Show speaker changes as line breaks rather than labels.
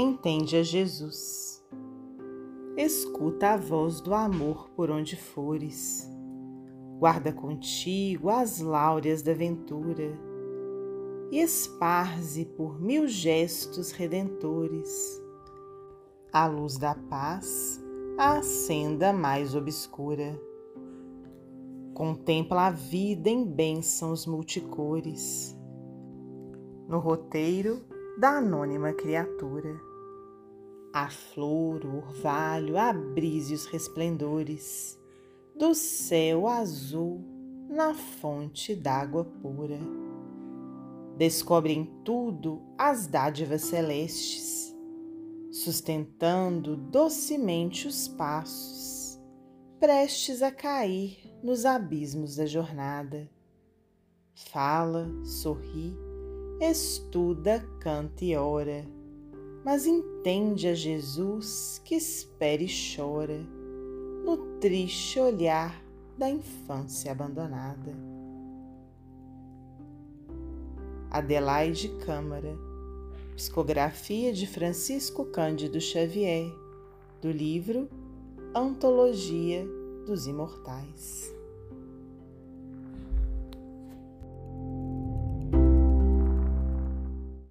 entende a Jesus. Escuta a voz do amor por onde fores. Guarda contigo as láureas da ventura e esparze por mil gestos redentores a luz da paz a senda mais obscura. Contempla a vida em bênçãos multicores, no roteiro da anônima criatura. A flor, o orvalho, a brisa e os resplendores do céu azul na fonte d'água pura. Descobre em tudo as dádivas celestes sustentando docemente os passos, prestes a cair nos abismos da jornada. Fala, sorri, estuda, canta e ora, mas entende a Jesus que espera e chora no triste olhar da infância abandonada. Adelaide Câmara Psicografia de Francisco Cândido Xavier, do livro Antologia dos Imortais.